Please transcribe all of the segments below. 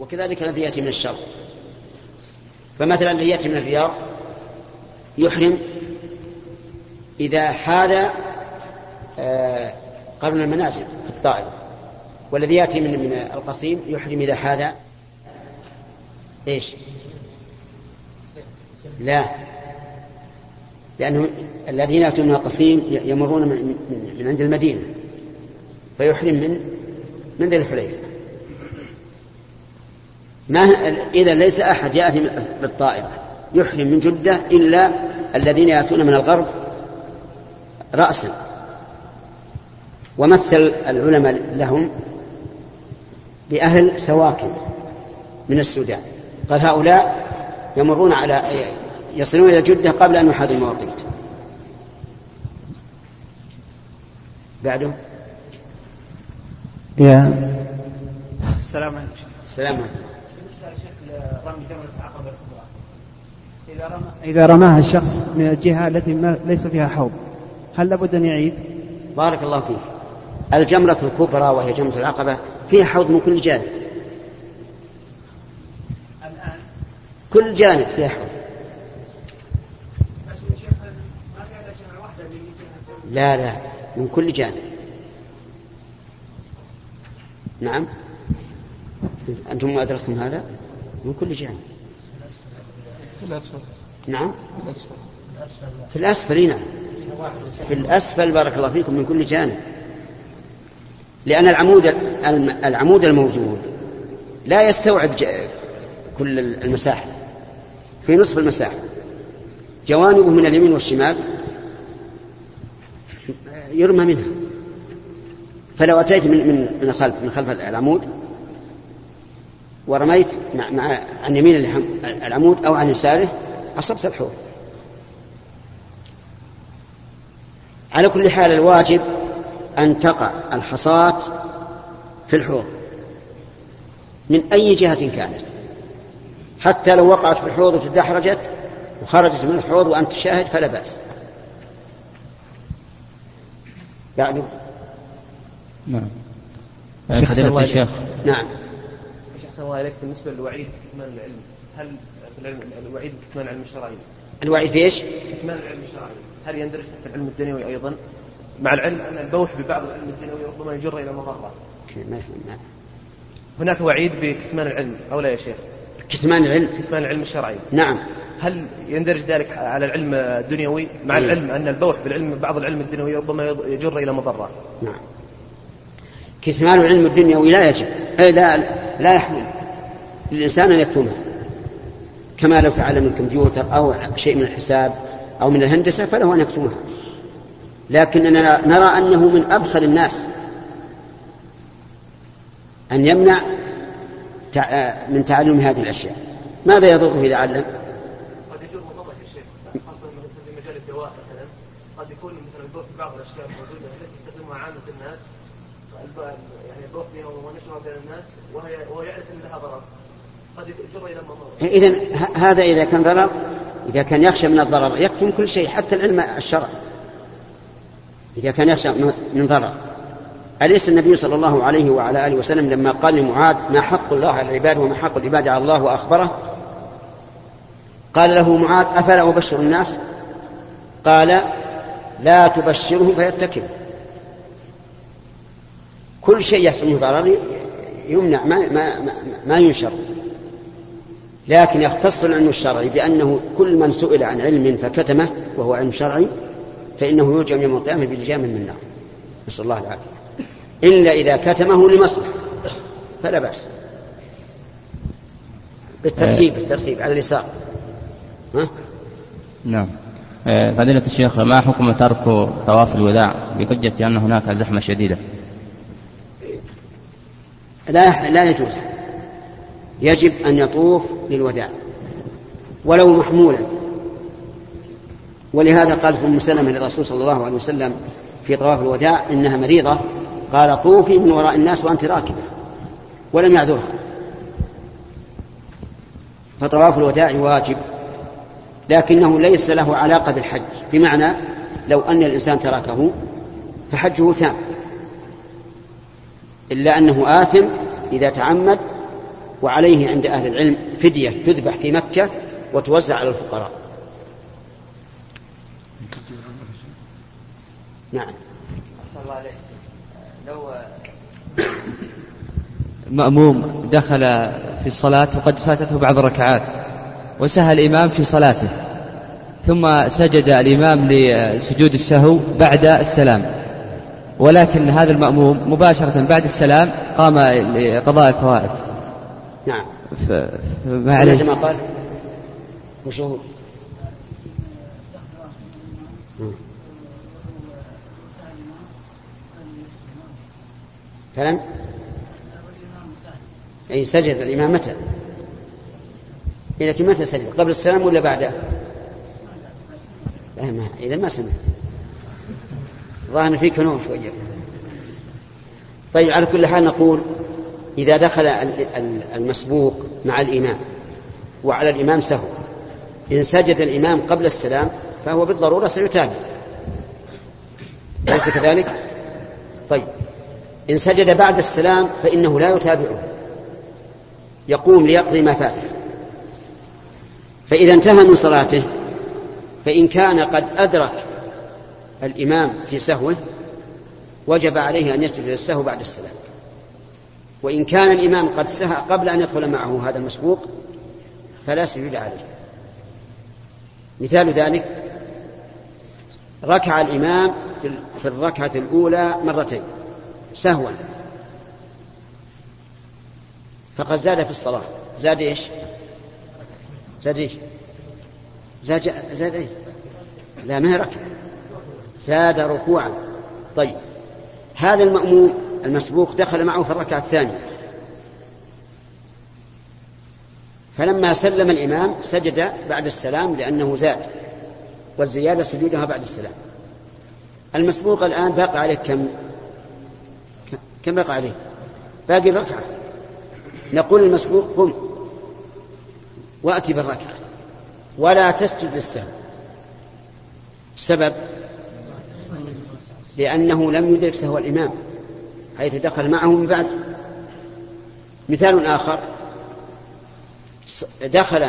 وكذلك الذي يأتي من الشرق فمثلا الذي يأتي من الرياض يحرم إذا حال آه، قرن المنازل في الطائرة. والذي يأتي من من القصيم يحرم إذا حال إيش؟ لا. لأنه الذين يأتون من القصيم يمرون من, من, من عند المدينة. فيحرم من من ذي الحليفة. ما إذا ليس أحد يأتي بالطائرة يحرم من جدة إلا الذين يأتون من الغرب رأسا. ومثل العلماء لهم بأهل سواكن من السودان. قال هؤلاء يمرون على يصلون إلى جدة قبل أن يحاذوا المواقيت بعده يا. السلام عليكم. السلام عليكم. لشيخ رمي جمرة العقبة الكبرى إذا رمى إذا رماها الشخص من الجهة التي ما ليس فيها حوض هل لابد أن يعيد؟ بارك الله فيك. الجمرة الكبرى وهي جمرة العقبة فيها حوض من كل جانب. الآن كل جانب فيها حوض. لا لا من كل جانب. نعم. أنتم ما أدركتم هذا؟ من كل جانب في الأسفل. نعم. في الأسفل. في الأسفل نعم. في الأسفل بارك الله فيكم من كل جانب. لأن العمود العمود الموجود لا يستوعب كل المساحة. في نصف المساحة. جوانبه من اليمين والشمال يرمى منها. فلو أتيت من من من خلف من خلف العمود ورميت مع, مع عن يمين العمود أو عن يساره أصبت الحوض. على كل حال الواجب أن تقع الحصاة في الحوض من أي جهة كانت. حتى لو وقعت في الحوض وتدحرجت وخرجت من الحوض وأنت شاهد فلا بأس. بعد. نعم. فضيلة الشيخ. نعم. أحسن الله إليك بالنسبة للوعيد كتمان العلم. هل في العلم الوعيد بكتمان العلم الشرعي الوعي في إيش؟ كتمان العلم الشرعي هل يندرج تحت العلم الدنيوي أيضا؟ مع العلم أن البوح ببعض العلم الدنيوي ربما يجر إلى مضرة. هناك وعيد بكتمان العلم أو لا يا شيخ؟ كتمان العلم؟ كتمان العلم الشرعي. نعم. هل يندرج ذلك على العلم الدنيوي؟ مع أي. العلم أن البوح بالعلم بعض العلم الدنيوي ربما يجر إلى مضرة. نعم. كتمان العلم الدنيوي لا يجب. أي لا. لا يحمل. للإنسان أن يكتمه. كما لو تعلم الكمبيوتر أو شيء من الحساب أو من الهندسة فله أن يكتمها لكننا نرى أنه من أبخل الناس أن يمنع من تعلم هذه الأشياء. ماذا يضره إذا علم؟ قد في مجال الدواء مثلا. قد يكون مثلا البوح ببعض الأشياء الموجودة التي يستخدمها عامة الناس يعني ونشرها بين الناس وهي وهو يعرف أن لها ضرر قد مضرة إذا هذا إذا كان ضرر إذا كان يخشى من الضرر يكتم كل شيء حتى العلم الشرعي إذا كان يخشى من- ضرر. أليس النبي صلى الله عليه وعلى آله وسلم لما قال لمعاذ ما حق الله على العباد وما حق العباد على الله وأخبره؟ قال له معاذ أفلا أبشر الناس؟ قال لا تبشرهم فيتكلوا. كل شيء يحصل منه ضرر يمنع ما, ما, ما, ما ينشر. لكن يختص العلم الشرعي بأنه كل من سئل عن علم فكتمه وهو علم شرعي فإنه يرجم يوم القيامة بلجام من النار. نسأل الله العافية. إلا إذا كتمه لمصلحة. فلا بأس. بالترتيب بالترتيب على اليسار. ها؟ نعم. آه، فضيلة الشيخ ما حكم ترك طواف الوداع بحجة أن هناك زحمة شديدة؟ لا لا يجوز. يجب أن يطوف للوداع ولو محمولا. ولهذا قال أم سلمة للرسول صلى الله عليه وسلم في طواف الوداع إنها مريضة قال طوفي من وراء الناس وأنت راكبة ولم يعذرها. فطواف الوداع واجب لكنه ليس له علاقة بالحج. بمعنى لو أن الإنسان تركه فحجه تام. إلا أنه آثم إذا تعمد وعليه عند أهل العلم فدية تذبح في مكة وتوزع على الفقراء. نعم. الله عليك لو مأموم دخل في الصلاة وقد فاتته بعض الركعات وسهى الإمام في صلاته ثم سجد الإمام لسجود السهو بعد السلام. ولكن هذا المأموم مباشرة بعد السلام قام لقضاء الفوائد نعم فما عليه ما قال وش هو؟ فلم أي سجد الإمام متى؟ لكن متى سجد؟ قبل السلام ولا بعده؟ لا ما إذا ما سمعت ظاهر فيك نوم شوية طيب على كل حال نقول إذا دخل المسبوق مع الإمام وعلى الإمام سهو إن سجد الإمام قبل السلام فهو بالضرورة سيتابع. أليس كذلك؟ طيب إن سجد بعد السلام فإنه لا يتابعه. يقوم ليقضي ما فاته. فإذا انتهى من صلاته فإن كان قد أدرك الإمام في سهوه وجب عليه أن يسجد للسهو بعد السلام وإن كان الإمام قد سهى قبل أن يدخل معه هذا المسبوق فلا سجود عليه مثال ذلك ركع الإمام في الركعة الأولى مرتين سهوا فقد زاد في الصلاة زاد إيش؟ زاد إيش؟ زاد زاد إيش؟ لا ما ركع زاد ركوعا طيب. هذا المأموم المسبوق دخل معه في الركعة الثانية. فلما سلم الإمام سجد بعد السلام لأنه زاد والزيادة سجودها بعد السلام. المسبوق الآن باقي عليه كم؟ كم بقى عليه؟ باقي الركعة. نقول المسبوق قم. وأتي بالركعة. ولا تسجد للسهو. السبب لأنه لم يدرك سهو الإمام حيث دخل معه من بعد. مثال آخر دخل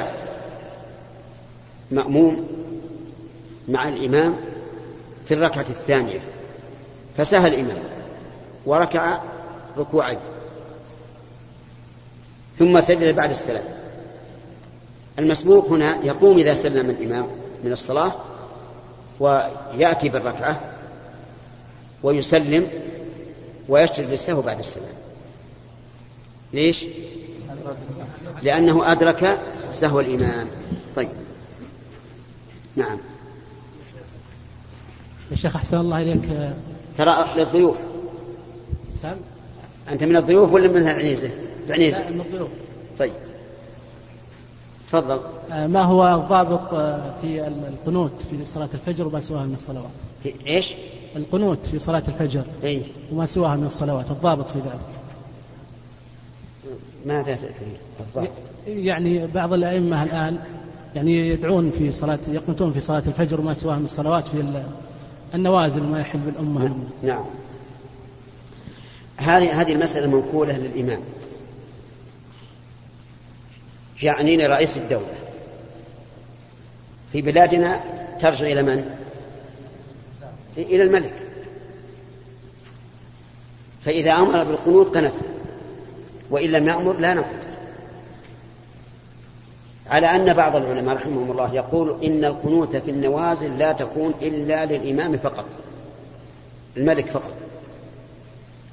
مأموم مع الإمام في الركعة الثانية فسهى الإمام وركع ركوعين ثم سجد بعد السلام. المسبوق هنا يقوم إذا سلم الإمام من الصلاة ويأتي بالركعة ويسلم ويسجد للسهو بعد السلام. ليش؟ لأنه أدرك سهو الإمام طيب. نعم. يا شيخ أحسن الله إليك. ترى للضيوف. سام؟ أنت من الضيوف ولا من العنيزة؟ العنيزة. من الضيوف. طيب. تفضل. آه، ما هو الضابط آه، في القنوت في صلاة الفجر وما سواها من الصلوات؟ إيش؟ القنوت في صلاة الفجر إي. وما سواها من الصلوات الضابط في ذلك. ماذا تريد الضابط؟ يعني بعض الأئمة الآن يعني يدعون في صلاة يقنتون في صلاة الفجر وما سواها من الصلوات في النوازل وما يحل بالأمة. نعم. هذه هذه المسألة منقولة للإمام. يعني لرئيس الدولة. في بلادنا ترجع إلى من؟ إلى الملك. فإذا أمر بالقنوت قنت وإن لم يأمر لا نقنت على أن بعض العلماء رحمهم الله يقول إن القنوت في النوازل لا تكون إلا للإمام فقط الملك فقط.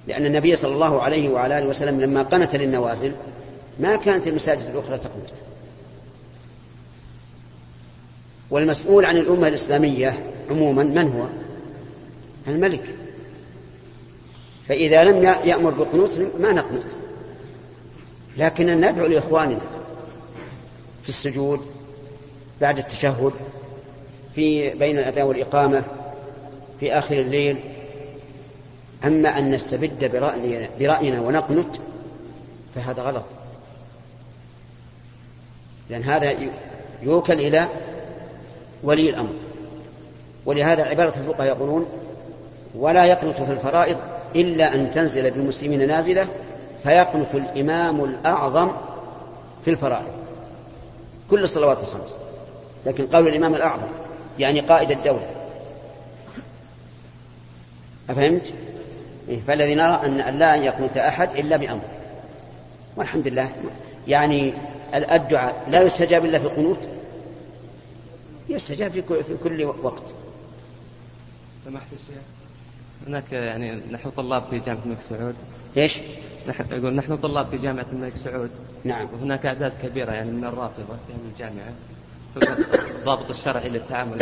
لأن النبي صلى الله عليه وعلى آله وسلم لما قنت للنوازل ما كانت المساجد الأخرى تقنت والمسؤول عن الأمة الإسلامية عموما من هو؟ الملك. فإذا لم يأمر بالقنوت ما نقنت. لكن ندعو لإخواننا في السجود بعد التشهد في بين الأذان والإقامة في آخر الليل. أما أن نستبد برأينا, برأينا ونقنت فهذا غلط. لأن هذا يوكل إلى ولي الأمر. ولهذا عبارة الفقهاء يقولون ولا يقنت في الفرائض إلا أن تنزل بالمسلمين نازلة فيقنت الإمام الأعظم في الفرائض. كل الصلوات الخمس. لكن قول الإمام الأعظم يعني قائد الدولة. أفهمت؟ إيه، فالذي نرى أن لا يقنط أحد إلا بأمر. والحمد لله يعني الدعاء لا يستجاب إلا في القنوت؟ يستجاب في كل وقت. سمحت الشيخ. هناك يعني نحن طلاب في جامعة الملك سعود. إيش؟ نحن أقول نحن طلاب في جامعة الملك سعود. نعم. وهناك أعداد كبيرة يعني من الرافضة في هذه الجامعة الضابط الشرعي للتعامل.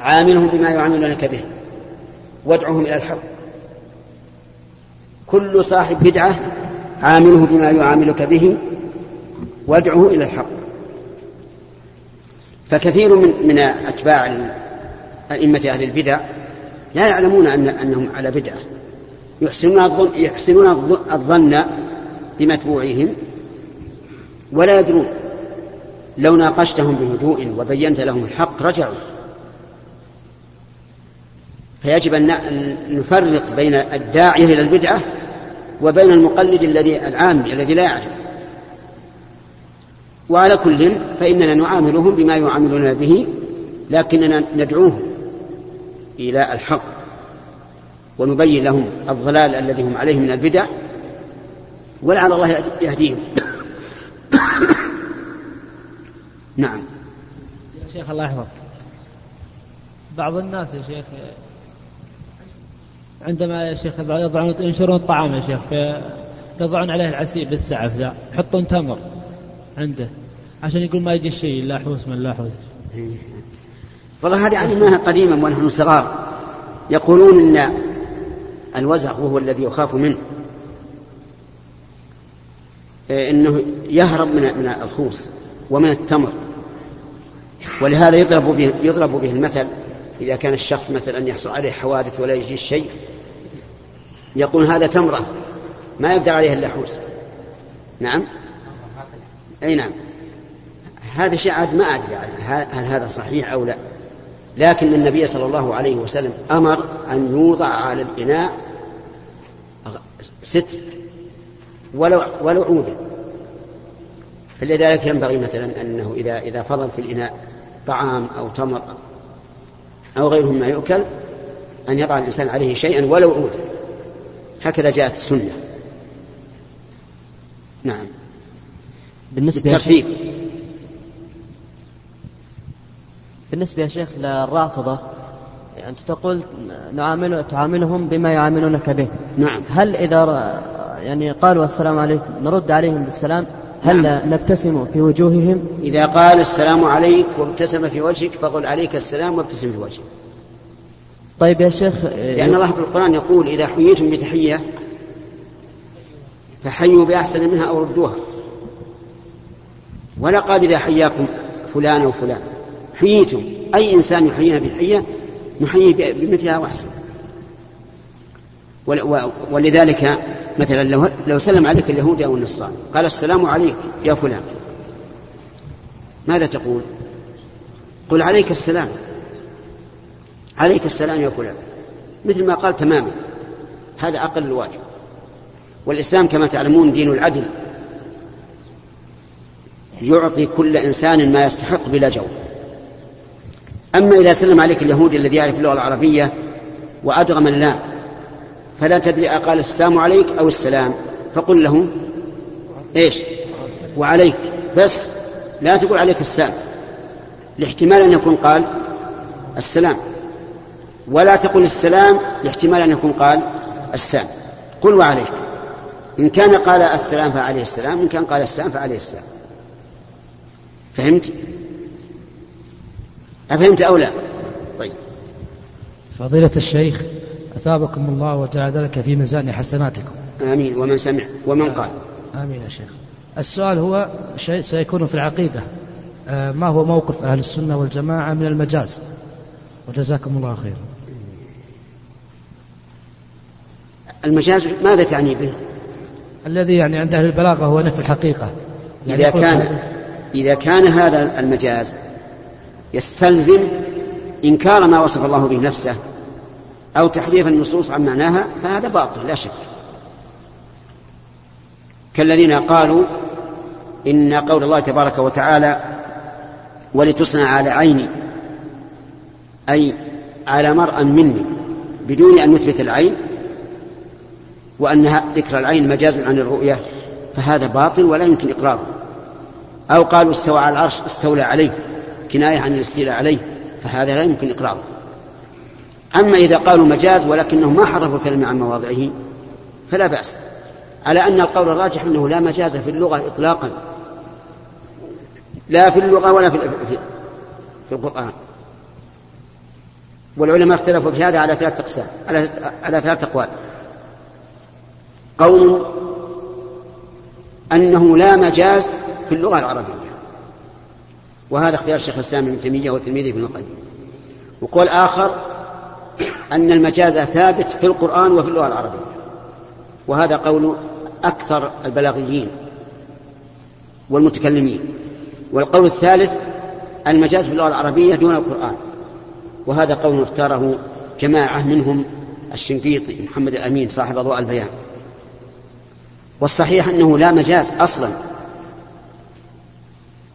عاملهم بما يعاملونك به. وادعهم إلى الحق. كل صاحب بدعة عامله بما يعاملك به. وادعه إلى الحق. فكثير من من أتباع أئمة أهل البدع لا يعلمون أن أنهم على بدعة. يحسنون الظن يحسنون الظن بمتبوعهم ولا يدرون. لو ناقشتهم بهدوء وبينت لهم الحق رجعوا. فيجب أن نفرق بين الداعية إلى البدعة وبين المقلد الذي العامي الذي لا يعرف. وعلى كل فإننا نعاملهم بما يعاملون به لكننا ندعوهم إلى الحق ونبين لهم الضلال الذي هم عليه من البدع ولعل الله يهديهم. نعم. يا شيخ الله يحفظك. بعض الناس يا شيخ عندما يا شيخ يضعون ينشرون الطعام يا شيخ يضعون عليه العسيب بالسعف ذا يحطون تمر عنده. عشان يقول ما يجي الشيء لا حوس من لا حوس والله هذه علمناها قديما ونحن صغار. يقولون إن الوزغ وهو الذي يخاف منه. إنه يهرب من من الخوص ومن التمر. ولهذا يضرب به يضرب به المثل إذا كان الشخص مثلا يحصل عليه حوادث ولا يجي شيء يقول هذا تمرة ما يقدر عليها إلا حوس نعم؟ أي نعم. هذا شيء عاد ما أدري هل هذا صحيح أو لا. لكن النبي صلى الله عليه وسلم أمر أن يوضع على الإناء ستر ولو ولو عودا فلذلك ينبغي مثلا أنه اذا إذا فضل في الإناء طعام أو تمر أو غيره مما يؤكل أن يضع الإنسان عليه شيئا ولو عودا هكذا جاءت السنة. نعم. بالنسبة للترتيب بالنسبة يا شيخ للرافضة يعني أنت تقول نعامل تعاملهم بما يعاملونك به. نعم. هل إذا يعني قالوا السلام عليكم نرد عليهم بالسلام هل نعم. نبتسم في وجوههم؟ إذا قال السلام عليك وابتسم في وجهك فقل عليك السلام وابتسم في وجهك. طيب يا شيخ لأن الله في القرآن يقول إذا حييتم بتحية فحيوا بأحسن منها أو ردوها. ولا قال إذا حياكم فلان أو فلان. حييتم أي إنسان يحيينا بحية نحييه بمثلها وأحسن. ولذلك مثلا لو, لو سلم عليك اليهودي أو النصارى قال السلام عليك يا فلان. ماذا تقول؟ قل عليك السلام. عليك السلام يا فلان. مثل ما قال تماما. هذا أقل الواجب. والإسلام كما تعلمون دين العدل. يعطي كل إنسان ما يستحق بلا جور. أما إذا سلم عليك اليهودي الذي يعرف اللغة العربية وأدغم اللام فلا تدري أقال السلام عليك أو السلام. فقل له إيش؟ وعليك. بس لا تقول عليك السلام. لاحتمال أن يكون قال السلام. ولا تقل السلام لاحتمال أن يكون قال السلام. قل وعليك. إن كان قال السلام فعليه السلام إن كان قال السلام فعليه السلام. فهمت؟ أفهمت أو لا؟ طيب. فضيلة الشيخ أثابكم الله وجعل ذلك في ميزان حسناتكم. آمين. ومن سمع ومن قال. آمين يا شيخ. السؤال هو شيء سيكون في العقيدة. آه، ما هو موقف أهل السنة والجماعة من المجاز؟ وجزاكم الله خيرا المجاز ماذا تعني به؟ الذي يعني عند أهل البلاغة هو نفي الحقيقة. يعني إذا كان إذا كان هذا المجاز يستلزم إنكار ما وصف الله به نفسه أو تحريف النصوص عن معناها فهذا باطل لا شك. كالذين قالوا إن قول الله تبارك وتعالى ولتصنع على عيني أي على مرأى مني بدون أن نثبت العين وأن ذكر العين مجاز عن الرؤية فهذا باطل ولا يمكن إقراره. أو قالوا استوى على العرش استولى عليه. كناية عن الاستيلاء عليه فهذا لا يمكن إقراره. أما إذا قالوا مجاز ولكنهم ما حرفوا الكلمة عن مواضعه فلا بأس. على أن القول الراجح أنه لا مجاز في اللغة إطلاقا. لا في اللغة ولا في في القرآن. والعلماء اختلفوا في هذا على ثلاثة أقسام على على ثلاثة أقوال. قول أنه لا مجاز في اللغة العربية. وهذا اختيار الشيخ الإسلام ابن تيمية وتلميذه ابن القيم. وقول آخر أن المجاز ثابت في القرآن وفي اللغة العربية. وهذا قول أكثر البلاغيين والمتكلمين. والقول الثالث المجاز في اللغة العربية دون القرآن. وهذا قول اختاره جماعة منهم الشنقيطي محمد الأمين صاحب أضواء البيان. والصحيح أنه لا مجاز أصلا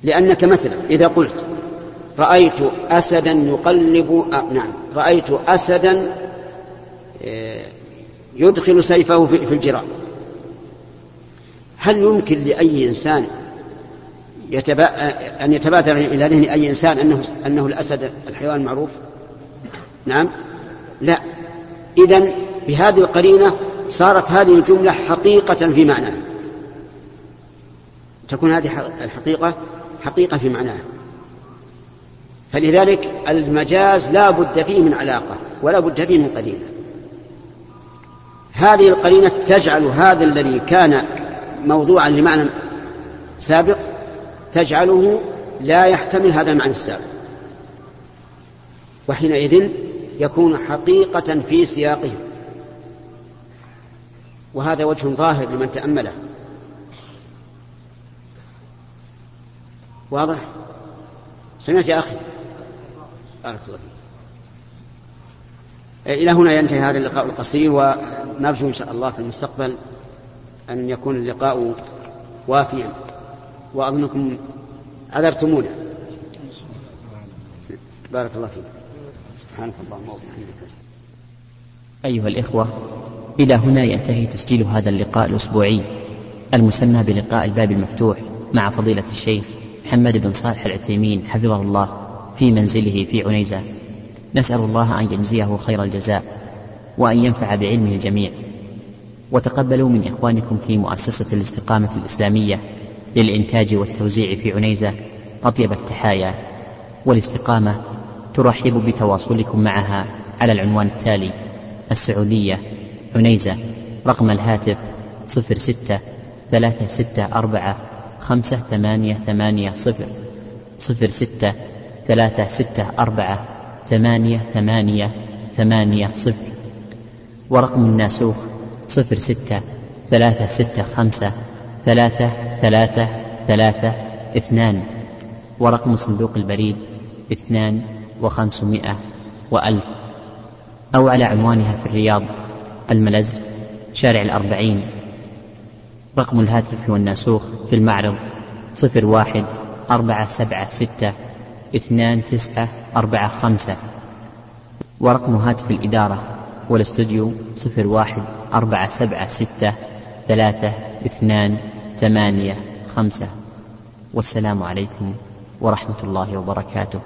لأنك مثلا إذا قلت رأيت أسدا يقلب آه نعم رأيت أسدا آه، يدخل سيفه في الجراب هل يمكن لأي إنسان يتبا... أن يتبادر إلى ذهن أي إنسان أنه أنه الأسد الحيوان المعروف؟ نعم. لا. إذا بهذه القرينة صارت هذه الجملة حقيقة في معناها. تكون هذه الحقيقة؟ حقيقة في معناها. فلذلك المجاز لا بد فيه من علاقة ولا بد فيه من قرينة هذه القرينة تجعل هذا الذي كان موضوعا لمعنى سابق تجعله لا يحتمل هذا المعنى السابق. وحينئذ يكون حقيقة في سياقه. وهذا وجه ظاهر لمن تأمله. واضح؟ سمعت يا أخي. بارك الله فيك. إلى هنا ينتهي هذا اللقاء القصير ونرجو إن شاء الله في المستقبل أن يكون اللقاء وافيا. وأظنكم عذرتمونا. بارك الله فيك. سبحانك اللهم وبحمدك. أيها الإخوة إلى هنا ينتهي تسجيل هذا اللقاء الأسبوعي المسمى بلقاء الباب المفتوح مع فضيلة الشيخ محمد بن صالح العثيمين حفظه الله في منزله في عنيزة. نسأل الله أن يجزيه خير الجزاء وأن ينفع بعلمه الجميع. وتقبلوا من إخوانكم في مؤسسة الاستقامة الإسلامية للإنتاج والتوزيع في عنيزة أطيب التحايا والاستقامة ترحب بتواصلكم معها على العنوان التالي السعودية عنيزة رقم الهاتف صفر ستة ثلاثة ستة أربعة خمسة ثمانية ثمانية صفر. صفر ستة ثلاثة ستة أربعة ثمانية ثمانية ثمانية صفر. ورقم الناسوخ صفر ستة ثلاثة ستة خمسة ثلاثة ثلاثة ثلاثة اثنان. ورقم صندوق البريد اثنان وخمسمائة وألف. أو على عنوانها في الرياض الملز شارع الأربعين. رقم الهاتف والناسوخ في المعرض صفر واحد أربعة سبعة ستة اثنان تسعة أربعة خمسة. ورقم هاتف الإدارة والاستوديو صفر واحد أربعة سبعة ستة ثلاثة اثنان ثمانية خمسة. والسلام عليكم ورحمة الله وبركاته.